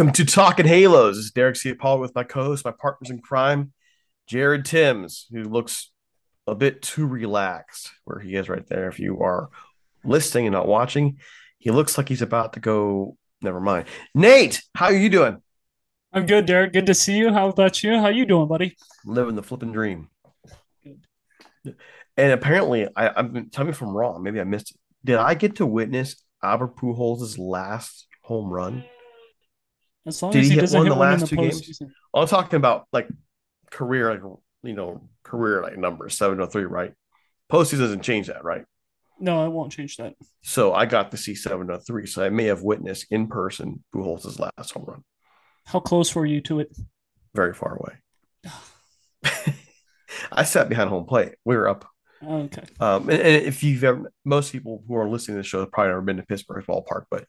Welcome to Talking Halos. This is Derek C. Paul with my co-host, my partners in crime, Jared Timms, who looks a bit too relaxed where he is right there. If you are listening and not watching, he looks like he's about to go. Never mind. Nate, how are you doing? I'm good, Derek. Good to see you. How about you? How you doing, buddy? Living the flipping dream. Good. And apparently, I, I'm tell me if I'm wrong. Maybe I missed it. Did I get to witness Albert Pujols' last home run? As long Did as he he hit one in hit the last the two games? I'm talking about like career, like you know, career like numbers seven oh three, right? Postseason doesn't change that, right? No, I won't change that. So I got to see seven oh three, so I may have witnessed in person Pujols' last home run, How close were you to it? very far away. I sat behind home plate. We were up. Okay. Um, and, and if you've ever, most people who are listening to the show have probably never been to Pittsburgh ballpark, but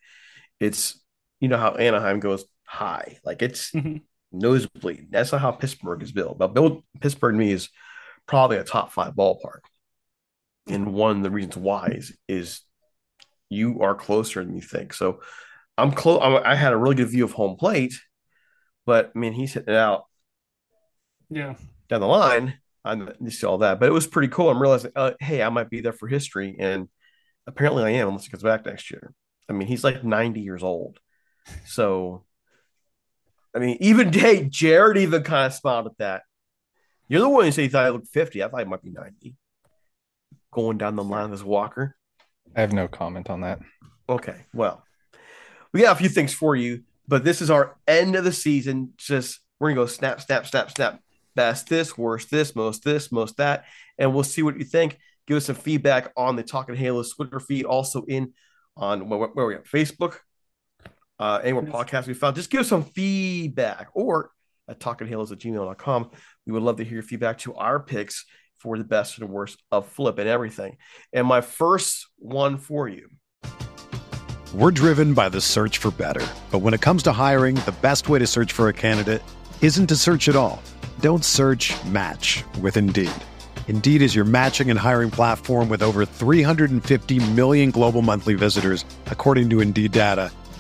it's you know how Anaheim goes high, like it's Mhm. nosebleed. That's not how Pittsburgh is built. But built Pittsburgh to me is probably a top five ballpark. And one of the reasons why is, is you are closer than you think. So I'm close. I had a really good view of home plate, but I mean, he's hitting it out Yeah. down the line. I see all that, but it was pretty cool. I'm realizing, uh, hey, I might be there for history, and apparently I am, unless he comes back next year. I mean, he's like 90 years old, so I mean, even hey, Jared even kind of smiled at that. You're the one who said you thought I looked 50. I thought he might be 90. Going down the line as Walker. I have no comment on that. Okay, well, we got a few things for you, but this is our end of the season. Just we're gonna go snap, snap, snap, snap. Best this, worst this, most this, most that, and we'll see what you think. Give us some feedback on the Talking Halo Twitter feed, also in on where, where we at Facebook, uh, anywhere podcast we found. Just give some feedback or at talkinghalos at gmail.com. We would love to hear your feedback to our picks for the best and worst of flip and everything. And my first one for you. We're driven by the search for better. But when it comes to hiring, the best way to search for a candidate isn't to search at all. Don't search match with Indeed. Indeed is your matching and hiring platform with over 350 million global monthly visitors, according to Indeed data,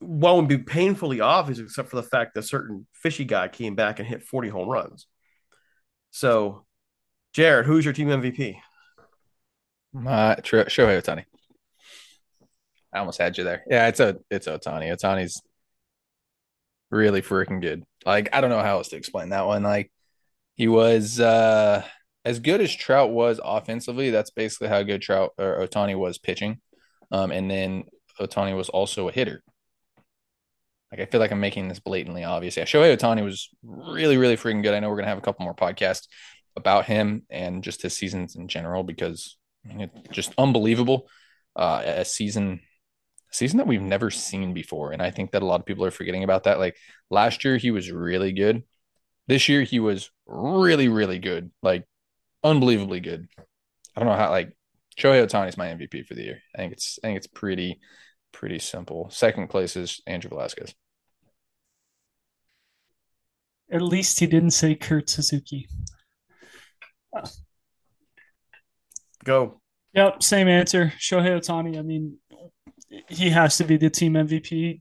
would be painfully obvious, except for the fact that certain fishy guy came back and hit 40 home runs. So, Jared, who's your team MVP? Uh, Shohei Ohtani. I almost had you there. Yeah, it's a it's Ohtani. Ohtani's really freaking good. Like I don't know how else to explain that one. Like he was uh as good as Trout was offensively. That's basically how good Trout or Ohtani was pitching. Um, and then Ohtani was also a hitter. Like I feel like I'm making this blatantly obvious. Yeah, Shohei Ohtani was really, really freaking good. I know we're gonna have a couple more podcasts about him and just his seasons in general because I mean, it's just unbelievable. Uh, a season, a season that we've never seen before, and I think that a lot of people are forgetting about that. Like last year, he was really good. This year, he was really, really good. Like unbelievably good. I don't know how. Like Shohei Ohtani is my MVP for the year. I think it's I think it's pretty pretty simple. Second place is Andrew Velazquez. At least he didn't say Kurt Suzuki. Go. Yep, same answer. Shohei Ohtani. I mean, he has to be the team MVP.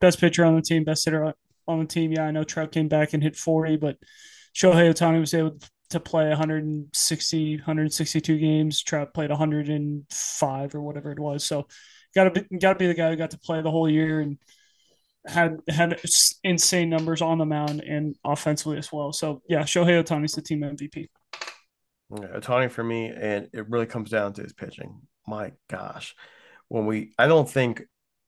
Best pitcher on the team, best hitter on the team. Yeah, I know Trout came back and hit 40, but Shohei Ohtani was able to play 160, 162 games. Trout played 105 or whatever it was. So, got to be got to be the guy who got to play the whole year and had had insane numbers on the mound and offensively as well. So yeah, Shohei Ohtani's the team MVP. Yeah, Ohtani for me, and it really comes down to his pitching. My gosh, when we, I don't think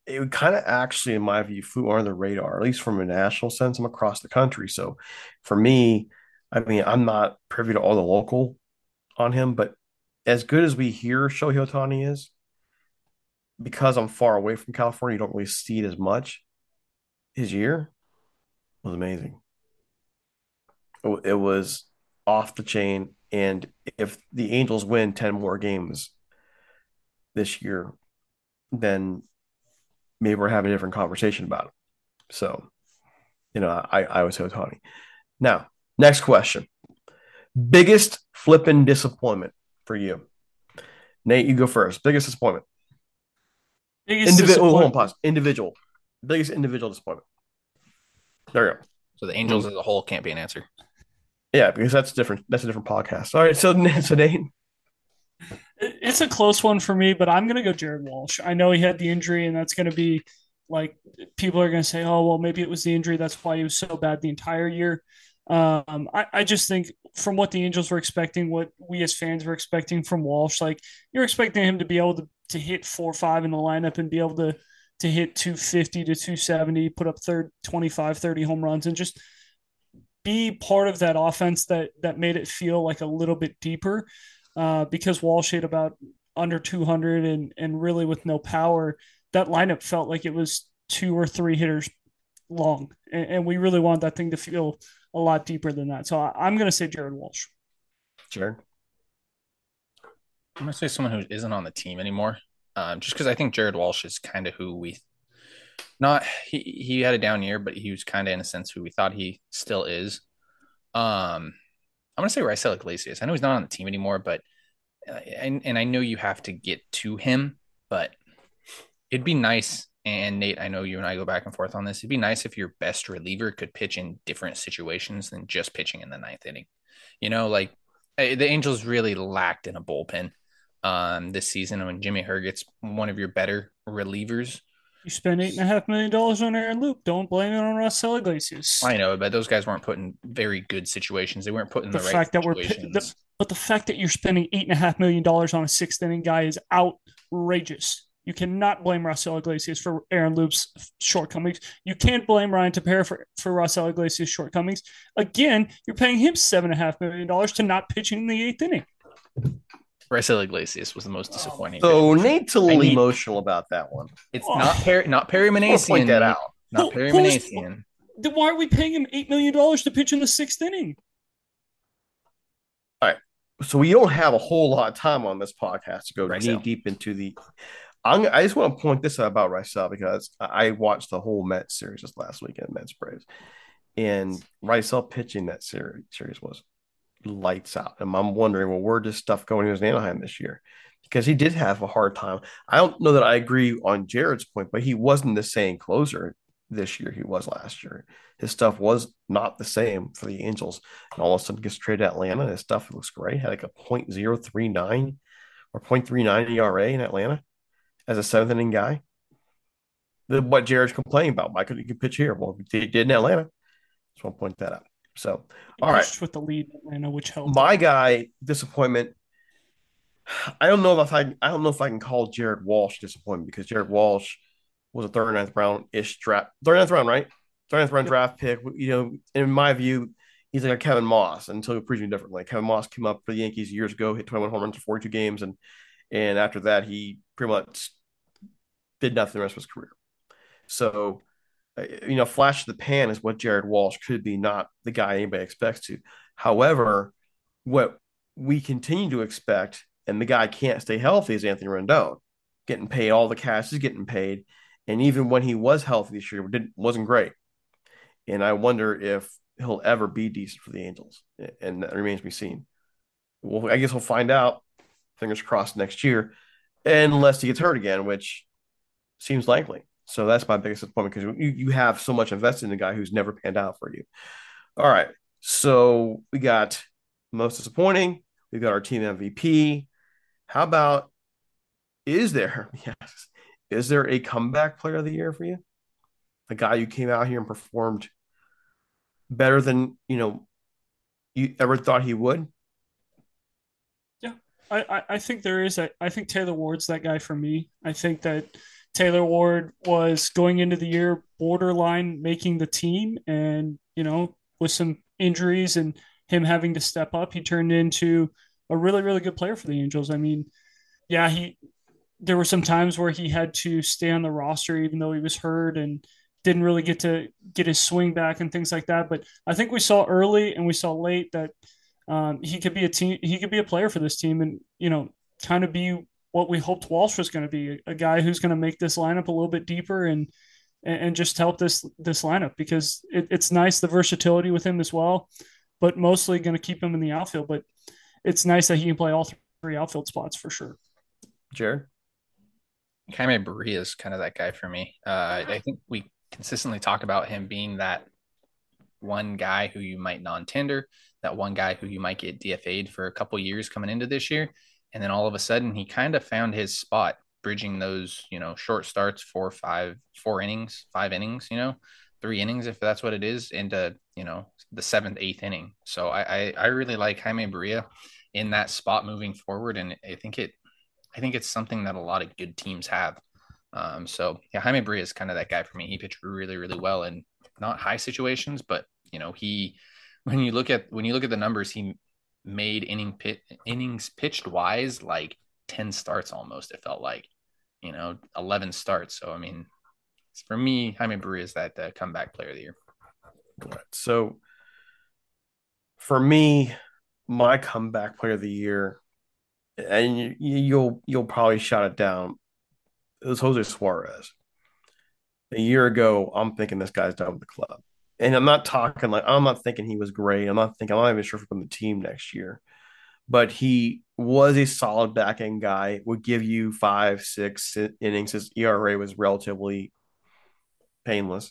it kind of actually, in my view, flew under the radar, at least from a national sense. I'm across the country, so for me, I mean, I'm not privy to all the local on him, but as good as we hear Shohei Ohtani is, because I'm far away from California, you don't really see it as much. His year was amazing. Oh, it was off the chain. And if the Angels win 10 more games this year, then maybe we're having a different conversation about it. So, you know, I, I would say Ohtani. Now, next question. Biggest flipping disappointment for you. Nate, you go first. Biggest disappointment. Biggest Individual, oh, hold on, pause. Individual. Biggest individual disappointment. There you go. So the Angels as a whole can't be an answer. Yeah, because that's different. That's a different podcast. All right, so so Nate, It's a close one for me, but I'm gonna go Jared Walsh. I know he had the injury, and that's gonna be like people are gonna say, "Oh, well, maybe it was the injury. That's why he was so bad the entire year." Um, I, I just think from what the Angels were expecting, what we as fans were expecting from Walsh, like you're expecting him to be able to, to hit four or five in the lineup and be able to to hit 250 to 270, put up third 25, 30 home runs, and just be part of that offense that that made it feel like a little bit deeper. Uh, because Walsh hit about under 200 and and really with no power, that lineup felt like it was two or three hitters long, and, and we really want that thing to feel a lot deeper than that. So I, I'm going to say Jared Walsh. Jared. I'm gonna say someone who isn't on the team anymore. Um, just because I think Jared Walsh is kind of who we not he he had a down year, but he was kind of in a sense who we thought he still is. Um, I'm gonna say Raisel Iglesias. I know he's not on the team anymore, but uh, and and I know you have to get to him, but it'd be nice. And Nate, I know you and I go back and forth on this. It'd be nice if your best reliever could pitch in different situations than just pitching in the ninth inning. You know, like the Angels really lacked in a bullpen um, this season. When Jimmy Herget's one of your better relievers, you spend eight and a half million dollars on Aaron Loup. Don't blame it on Raisel Iglesias. I know, but those guys weren't put in very good situations. They weren't put in the, the right fact situations. that we're the, but the fact that you're spending eight and a half million dollars on a sixth inning guy is outrageous. You cannot blame Raisel Iglesias for Aaron Loup's shortcomings. You can't blame Ryan Tepera for, for Raisel Iglesias' shortcomings. Again, you're paying him seven and a half million dollars to not pitch in the eighth inning. Raisel Iglesias was the most disappointing. So Nate's a little emotional about that one. It's oh. not Perry, not Perry Minasian. Point that out. Not Perry Minasian. Then why are we paying him eight million dollars to pitch in the sixth inning? All right. So we don't have a whole lot of time on this podcast to go knee deep into the. I'm, i just want to point this out about Raisel because I watched the whole Mets series this last weekend, Mets Braves, and Raisel pitching that series series was lights out. And I'm wondering, well, where does stuff go when he was in Anaheim this year? Because he did have a hard time. I don't know that I agree on Jared's point, but he wasn't the same closer this year he was last year. His stuff was not the same for the Angels. And all of a sudden gets traded to Atlanta. His stuff looks great. Had like a 0.039 or 0.39 ERA in Atlanta as a seventh inning guy. The, what Jared's complaining about. Why couldn't he pitch here? Well, he did in Atlanta. Just want to point that out. So, all right, with the lead Atlanta, which helped. My guy disappointment. I don't know if I I don't know if I can call Jared Walsh disappointment because Jared Walsh was a third ninth round ish draft, third ninth round, right? Third ninth round draft pick. You know, in my view, he's like a Kevin Maas until you prove me differently. Kevin Maas came up for the Yankees years ago, hit 21 home runs in 42 games, and and after that, he pretty much did nothing the rest of his career. So Uh, you know, flash of the pan is what Jared Walsh could be, not the guy anybody expects to. However, what we continue to expect, and the guy can't stay healthy, is Anthony Rendon getting paid. All the cash is getting paid, and even when he was healthy this year, didn't wasn't great. And I wonder if he'll ever be decent for the Angels, and that remains to be seen. Well, I guess we'll find out. Fingers crossed next year, unless he gets hurt again, which seems likely. So that's my biggest disappointment because you, you have so much invested in a guy who's never panned out for you. All right. So we got most disappointing. We've got our team MVP. How about is there yes is there a comeback player of the year for you? A guy who came out here and performed better than you know you ever thought he would? Yeah, I I think there is. A, I think Taylor Ward's that guy for me. I think that Taylor Ward was going into the year borderline making the team, and you know, with some injuries and him having to step up, he turned into a really, really good player for the Angels. I mean, yeah, he there were some times where he had to stay on the roster even though he was hurt and didn't really get to get his swing back and things like that. But I think we saw early and we saw late that um, he could be a team, he could be a player for this team, and you know, kind of be what we hoped Walsh was going to be a guy who's going to make this lineup a little bit deeper and and just help this this lineup because it, it's nice the versatility with him as well, but mostly going to keep him in the outfield. But it's nice that he can play all three outfield spots for sure. Jared, Jaime Barria is kind of that guy for me. Uh, I think we consistently talk about him being that one guy who you might non-tender, that one guy who you might get DFA'd for a couple years coming into this year and then all of a sudden he kind of found his spot bridging those you know short starts four five four innings five innings you know three innings if that's what it is into you know the seventh eighth inning. So i i, I really like jaime barria in that spot moving forward and i think it i think it's something that a lot of good teams have. Um so yeah jaime barria is kind of that guy for me. He pitched really really well in not high situations but you know he when you look at when you look at the numbers he made inning pit innings pitched wise like 10 starts almost it felt like you know 11 starts. So i mean for me jaime barria is that uh, comeback player of the year. Right. so for me my comeback player of the year and you, you'll you'll probably shut it down it was jose suarez. A year ago i'm thinking this guy's done with the club and I'm not talking like I'm not thinking he was great. I'm not thinking I'm not even sure if he's on the team next year, but he was a solid back end guy. Would give you five, six innings. His ERA was relatively painless.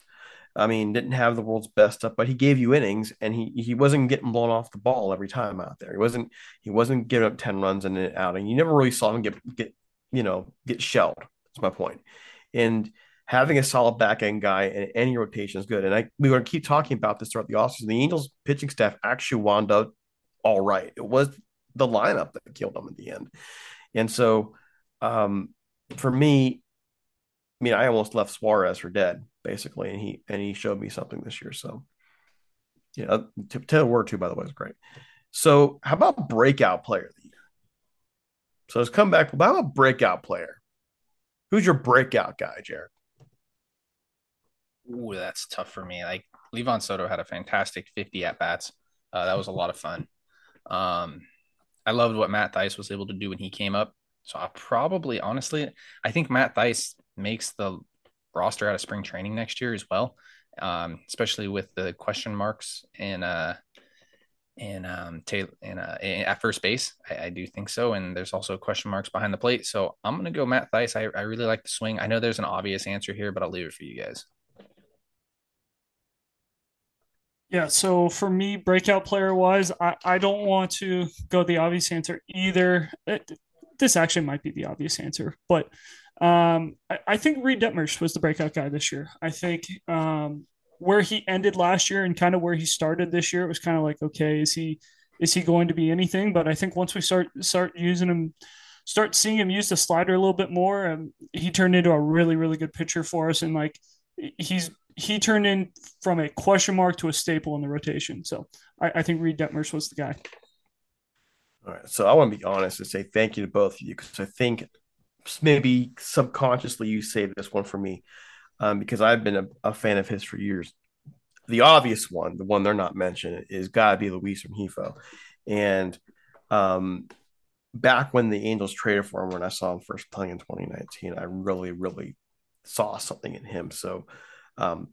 I mean, didn't have the world's best stuff, but he gave you innings, and he he wasn't getting blown off the ball every time out there. He wasn't he wasn't giving up ten runs in an outing. You never really saw him get get you know get shelled. That's my. And having a solid back end guy in any rotation is good. And I we are going to keep talking about this throughout the offseason. The Angels pitching staff actually wound up all right. It was the lineup that killed them at the end. And so um, for me, I mean, I almost left Suarez for dead, basically, and he and he showed me something this year. So, yeah, Taylor Ward too, by the way, is great. So, how about breakout player of the year? So let's come back. How about breakout player? Who's your breakout guy, Jared? Ooh, that's tough for me. Like Livan Soto had a fantastic 50 at bats. Uh, that was a lot of fun. Um, I loved what Matt Thaiss was able to do when he came up. So I probably, honestly, I think Matt Thaiss makes the roster out of spring training next year as well, um, especially with the question marks and uh, in um Taylor in, uh, at first base. I, I, do think so, and there's also question marks behind the plate. So I'm gonna go Matt Thaiss. I, I really like the swing. I know there's an obvious answer here, but I'll leave it for you guys. Yeah, so for me, breakout player wise, I, I don't want to go the obvious answer either. It, this actually might be the obvious answer, but um, I, I, think Reid Detmers was the breakout guy this year. I think um, where he ended last year and kind of where he started this year, it was kind of like, okay, is he is he going to be anything? But I think once we start start using him, start seeing him use the slider a little bit more, um, he turned into a really really good pitcher for us, and like he's he turned in from a question mark to a staple in the rotation. So I, I think Reid Detmers was the guy. All right. So I want to be honest and say thank you to both of you because I think maybe subconsciously you saved this one for me um, because I've been a, a, fan of his for years. The obvious one, the one they're not mentioning, is got to be Luis Rengifo. And um, back when the Angels traded for him, when I saw him first playing in 2019, I really, really saw something in him. So um,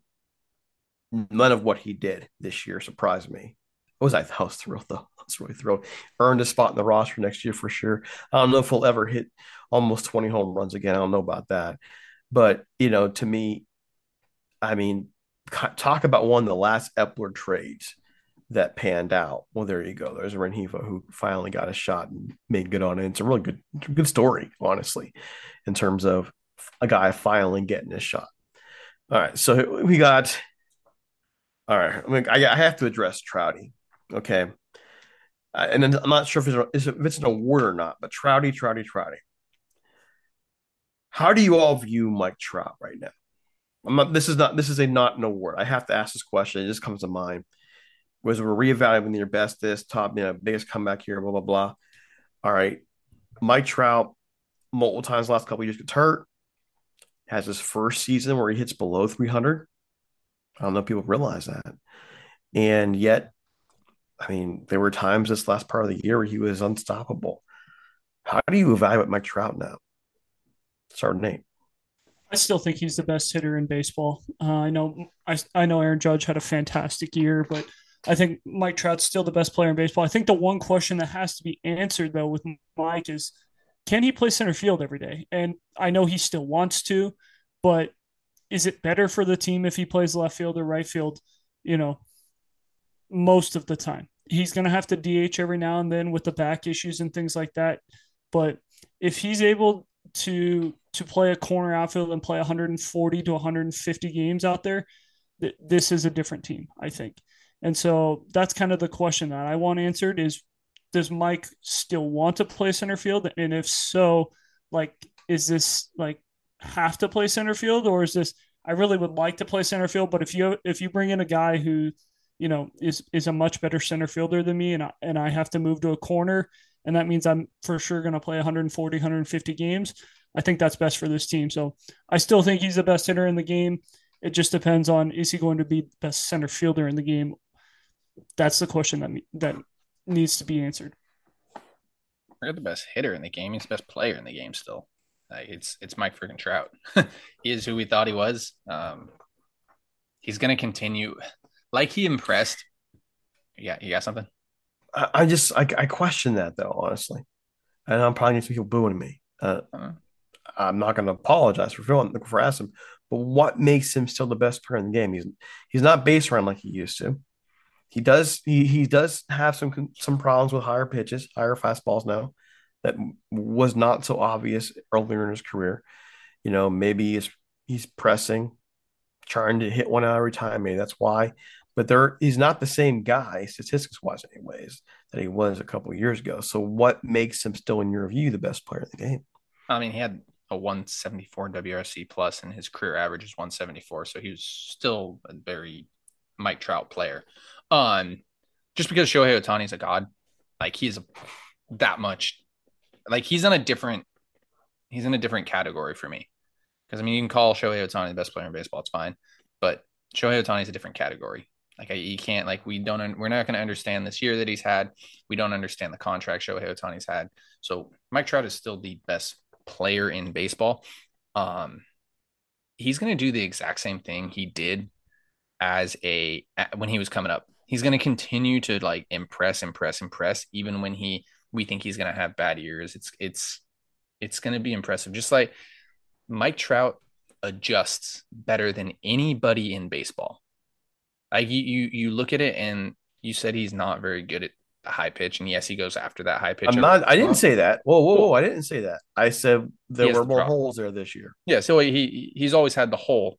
none of what he did this year surprised me. What was I? I was thrilled though. I was really thrilled. Earned a spot in the roster next year for sure. I don't know if he'll ever hit almost 20 home runs again. I don't know about that. But, you know, to me, I mean, talk about one of the last Eppler trades that panned out. Well, there you go. There's Rengifo who finally got a shot and made good on it. It's a really good, good story, honestly, in terms of a guy finally getting his shot. All right, so we got. All right, I mean, I, I have to address Trouty. Okay, uh, and I'm not sure if it's, if it's an award or not, but Trouty, Trouty, Trouty. How do you all view Mike Trout right now? I'm not. This is not. This is a not an award. I have to ask this question. It just comes to mind. Was we're reevaluating your best, this top, you know, biggest comeback here, blah blah blah. All right, Mike Trout, multiple times last couple years gets hurt has his first season where he hits below 300. I don't know if people realize that. And yet, I mean, there were times this last part of the year where he was unstoppable. How do you evaluate Mike Trout now? Start Nate. I still think he's the best hitter in baseball. Uh, I know I, I know Aaron Judge had a fantastic year, but I think Mike Trout's still the best player in baseball. I think the one question that has to be answered though with Mike is can he play center field every day? And I know he still wants to, but is it better for the team if he plays left field or right field? You know, most of the time. He's going to have to DH every now and then with the back issues and things like that. But if he's able to to play a corner outfield and play 140 to 150 games out there, th- this is a different team, I think. And so that's kind of the question that I want answered is does Mike still want to play center field? And if so, like, is this like have to play center field, or is this I really would like to play center field, but if you if you bring in a guy who you know is is a much better center fielder than me, and I, and I have to move to a corner, and that means I'm for sure going to play 140, 150 games. I think that's best for this team. So I still think he's the best hitter in the game. It just depends on is he going to be the best center fielder in the game. That's the question that that needs to be answered. We're the best hitter in the game. He's the best player in the game still. Like it's it's Mike freaking Trout. he is who we thought he was. Um, he's gonna continue. Like he impressed. Yeah, you got something? I, I just I, I question that though, honestly. And I'm probably gonna people booing me. Uh, uh-huh. I'm not going to apologize for feeling for asking, but what makes him still the best player in the game? He's he's not base run like he used to. He does he he does have some some problems with higher pitches, higher fastballs now. That was not so obvious earlier in his career. You know, maybe he's he's pressing, trying to hit one out every time. Maybe that's why. But there, he's not the same guy, statistics wise, anyways, that he was a couple years ago. So, what makes him still, in your view, the best player in the game? I mean, he had a 174 WRC plus, and his career average is 174. So he was still a very Mike Trout player. Um, just because Shohei Ohtani is a god, like he's that much, like he's in a different, he's in a different category for me. Because I mean, you can call Shohei Ohtani the best player in baseball, it's fine, but Shohei Ohtani is a different category. Like I, you can't like we don't we're not going to understand this year that he's had. We don't understand the contract Shohei Ohtani's had. So Mike Trout is still the best player in baseball. Um, he's going to do the exact same thing he did as a when he was coming up. He's going to continue to like impress, impress, impress, even when he we think he's going to have bad years. It's it's it's going to be impressive. Just like Mike Trout adjusts better than anybody in baseball. Like you, you, you look at it and you said he's not very good at the high pitch, and yes, he goes after that high pitch. I'm not. I didn't say that. Whoa, whoa, whoa! I didn't say that. I said there were the more problem. holes there this year. Yeah, so he he's always had the hole,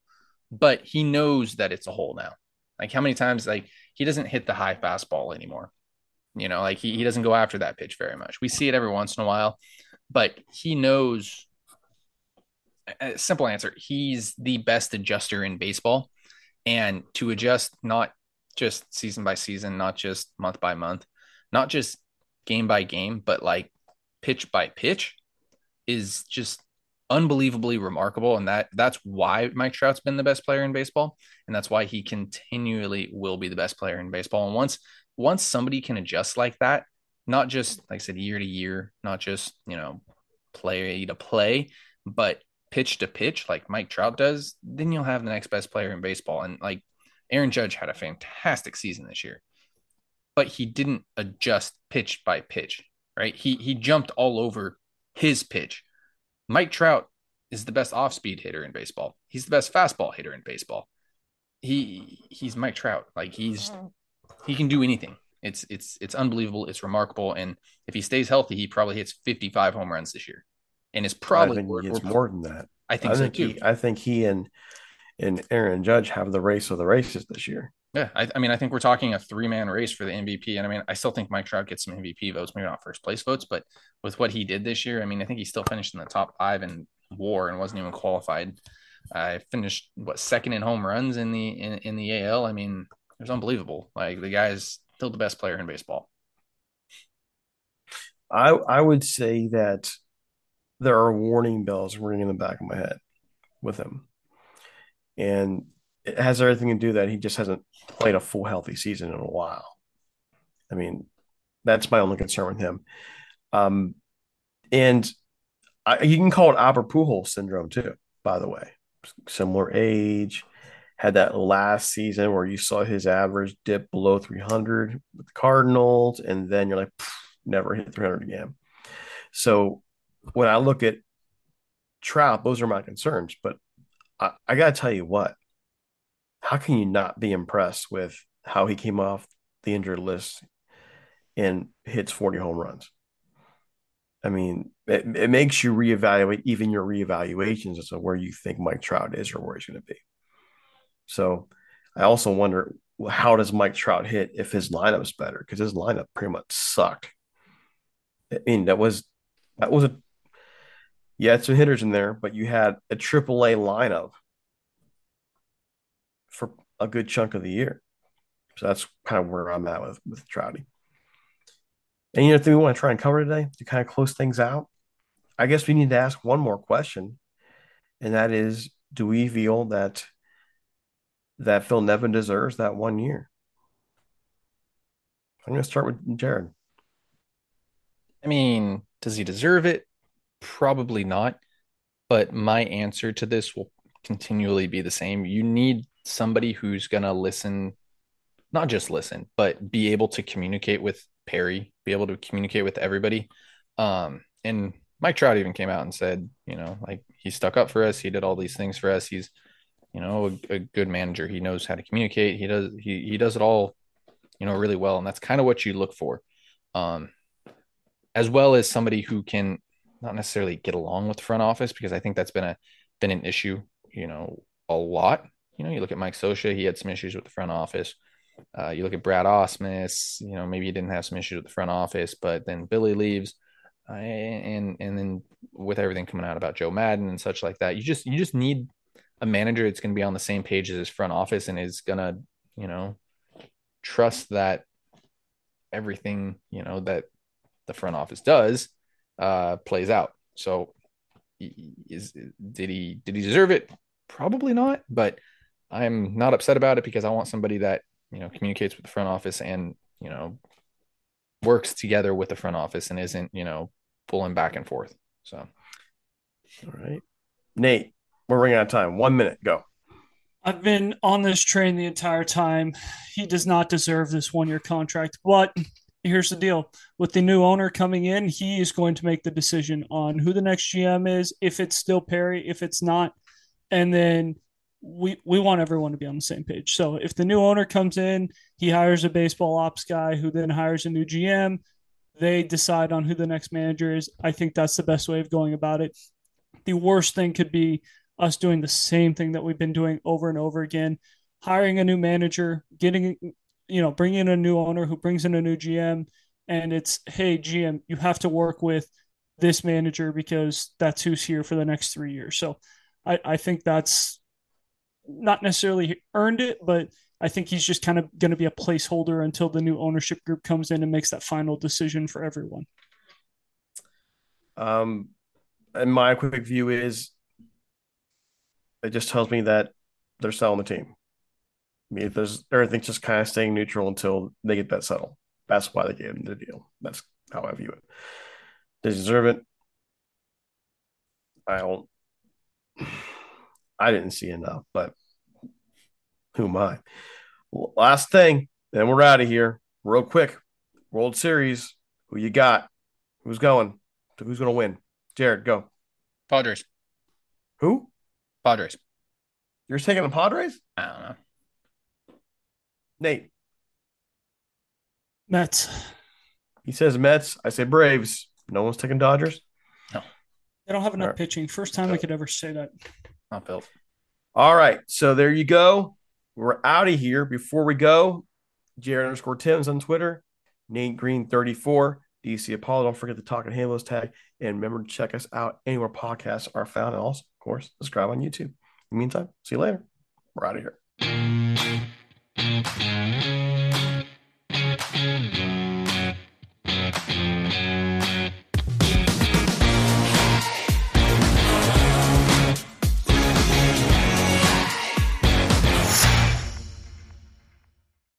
but he knows that it's a hole now. Like how many times like he doesn't hit the high fastball anymore. You know, like he, he doesn't go after that pitch very much. We see it every once in a while, but he knows a simple answer. He's the best adjuster in baseball. And to adjust not just season by season, not just month by month, not just game by game, but like pitch by pitch is just unbelievably remarkable. And that that's why Mike Trout's been the best player in baseball. And that's why he continually will be the best player in baseball. And once once somebody can adjust like that, not just like I said, year to year, not just, you know, play to play, but pitch to pitch like Mike Trout does, then you'll have the next best player in baseball. And like Aaron Judge had a fantastic season this year, but he didn't adjust pitch by pitch, right? He he jumped all over his pitch. Mike Trout is the best off-speed hitter in baseball. He's the best fastball hitter in baseball. He he's Mike Trout. Like he's mm-hmm. he can do anything. It's it's it's unbelievable. It's remarkable. And if he stays healthy, he probably hits 55 home runs this year and it's probably I think more than that. I think, I think so he, I think he and and Aaron Judge have the race of the races this year. Yeah, I, I mean, I think we're talking a three man race for the MVP, and I mean, I still think Mike Trout gets some MVP votes, maybe not first place votes, but with what he did this year, I mean, I think he still finished in the top five in WAR and wasn't even qualified. I finished what second in home runs in the in, in the AL. I mean, it was unbelievable. Like the guy's still the best player in baseball. I I would say that there are warning bells ringing in the back of my head with him. And it has everything to do that he just hasn't played a full healthy season in a while. I mean, that's my only concern with him. Um, and I, you can call it Albert Pujols syndrome too, by the way. Similar age, had that last season where you saw his average dip below 300 with the Cardinals, and then you're like, never hit 300 again. So when I look at Trout, those are my concerns. But I, I got to tell you what, how can you not be impressed with how he came off the injured list and hits 40 home runs? I mean, it, it makes you reevaluate even your reevaluations as to where you think Mike Trout is or where he's going to be. So I also wonder how does Mike Trout hit if his lineup's better? Because his lineup pretty much sucked. I mean, that was that was a yeah, some hitters in there, but you had a triple A lineup a good chunk of the year. So that's kind of where I'm at with with Trouty. And you thing we want to try and cover today to kind of close things out. I guess we need to ask one more question, and that is: Do we feel that that Phil Nevin deserves that one year? I'm going to start with Jared. I mean, does he deserve it? Probably not. But my answer to this will continually be the same. You need somebody who's going to listen, not just listen, but be able to communicate with Perry, be able to communicate with everybody. Um, and Mike Trout even came out and said, you know, like he stuck up for us. He did all these things for us. He's, you know, a, a good manager. He knows how to communicate. He does he he does it all, you know, really well. And that's kind of what you look for. Um, as well as somebody who can not necessarily get along with the front office because I think that's been a been an issue, you know, a lot. You know, you look at Mike Scioscia, he had some issues with the front office. Uh, you look at Brad Ausmus, you know, maybe he didn't have some issues with the front office, but then Billy leaves. Uh, and and then with everything coming out about Joe Maddon and such like that, you just you just need a manager that's going to be on the same page as his front office and is going to, you know, trust that everything, you know, that the front office does uh plays out. So is did he did he deserve it? Probably not, but I'm not upset about it because I want somebody that, you know, communicates with the front office and, you know, works together with the front office and isn't, you know, pulling back and forth. So, all right, Nate, we're running out of time. One minute, go. I've been on this train the entire time. He does not deserve this one year contract. But here's the deal with the new owner coming in, he is going to make the decision on who the next GM is, if it's still Perry, if it's not. And then we we want everyone to be on the same page. So if the new owner comes in, he hires a baseball ops guy who then hires a new GM, they decide on who the next manager is. I think that's the best way of going about it. The worst thing could be us doing the same thing that we've been doing over and over again, hiring a new manager, getting you know, bringing in a new owner who brings in a new GM and it's hey GM, you have to work with this manager because that's who's here for the next 3 years. So I I think that's not necessarily earned it, but I think he's just kind of going to be a placeholder until the new ownership group comes in and makes that final decision for everyone. Um, and my quick view is it just tells me that they're selling the team. I mean, there's everything's just kind of staying neutral until they get that settled. That's why they gave him the deal. That's how I view it. He deserve it? I don't. I didn't see enough, but who am I? Last thing, then we're out of here. Real quick. World Series. Who you got? Who's going? Who's going to win? Jared, go. Padres. Who? Padres. You're taking the Padres? I don't know. Nate. Mets. He says Mets. I say Braves. No one's taking Dodgers. No. They don't have enough right. pitching. First time I could ever say that. Not built. All right. So there you go. We're out of here. Before we go, Jared underscore Tim's on Twitter, Nate Green 34, DC Apollo. Don't forget the Talking Halos tag. And remember to check us out anywhere podcasts are found. And also, of course, subscribe on YouTube. In the meantime, see you later. We're out of here.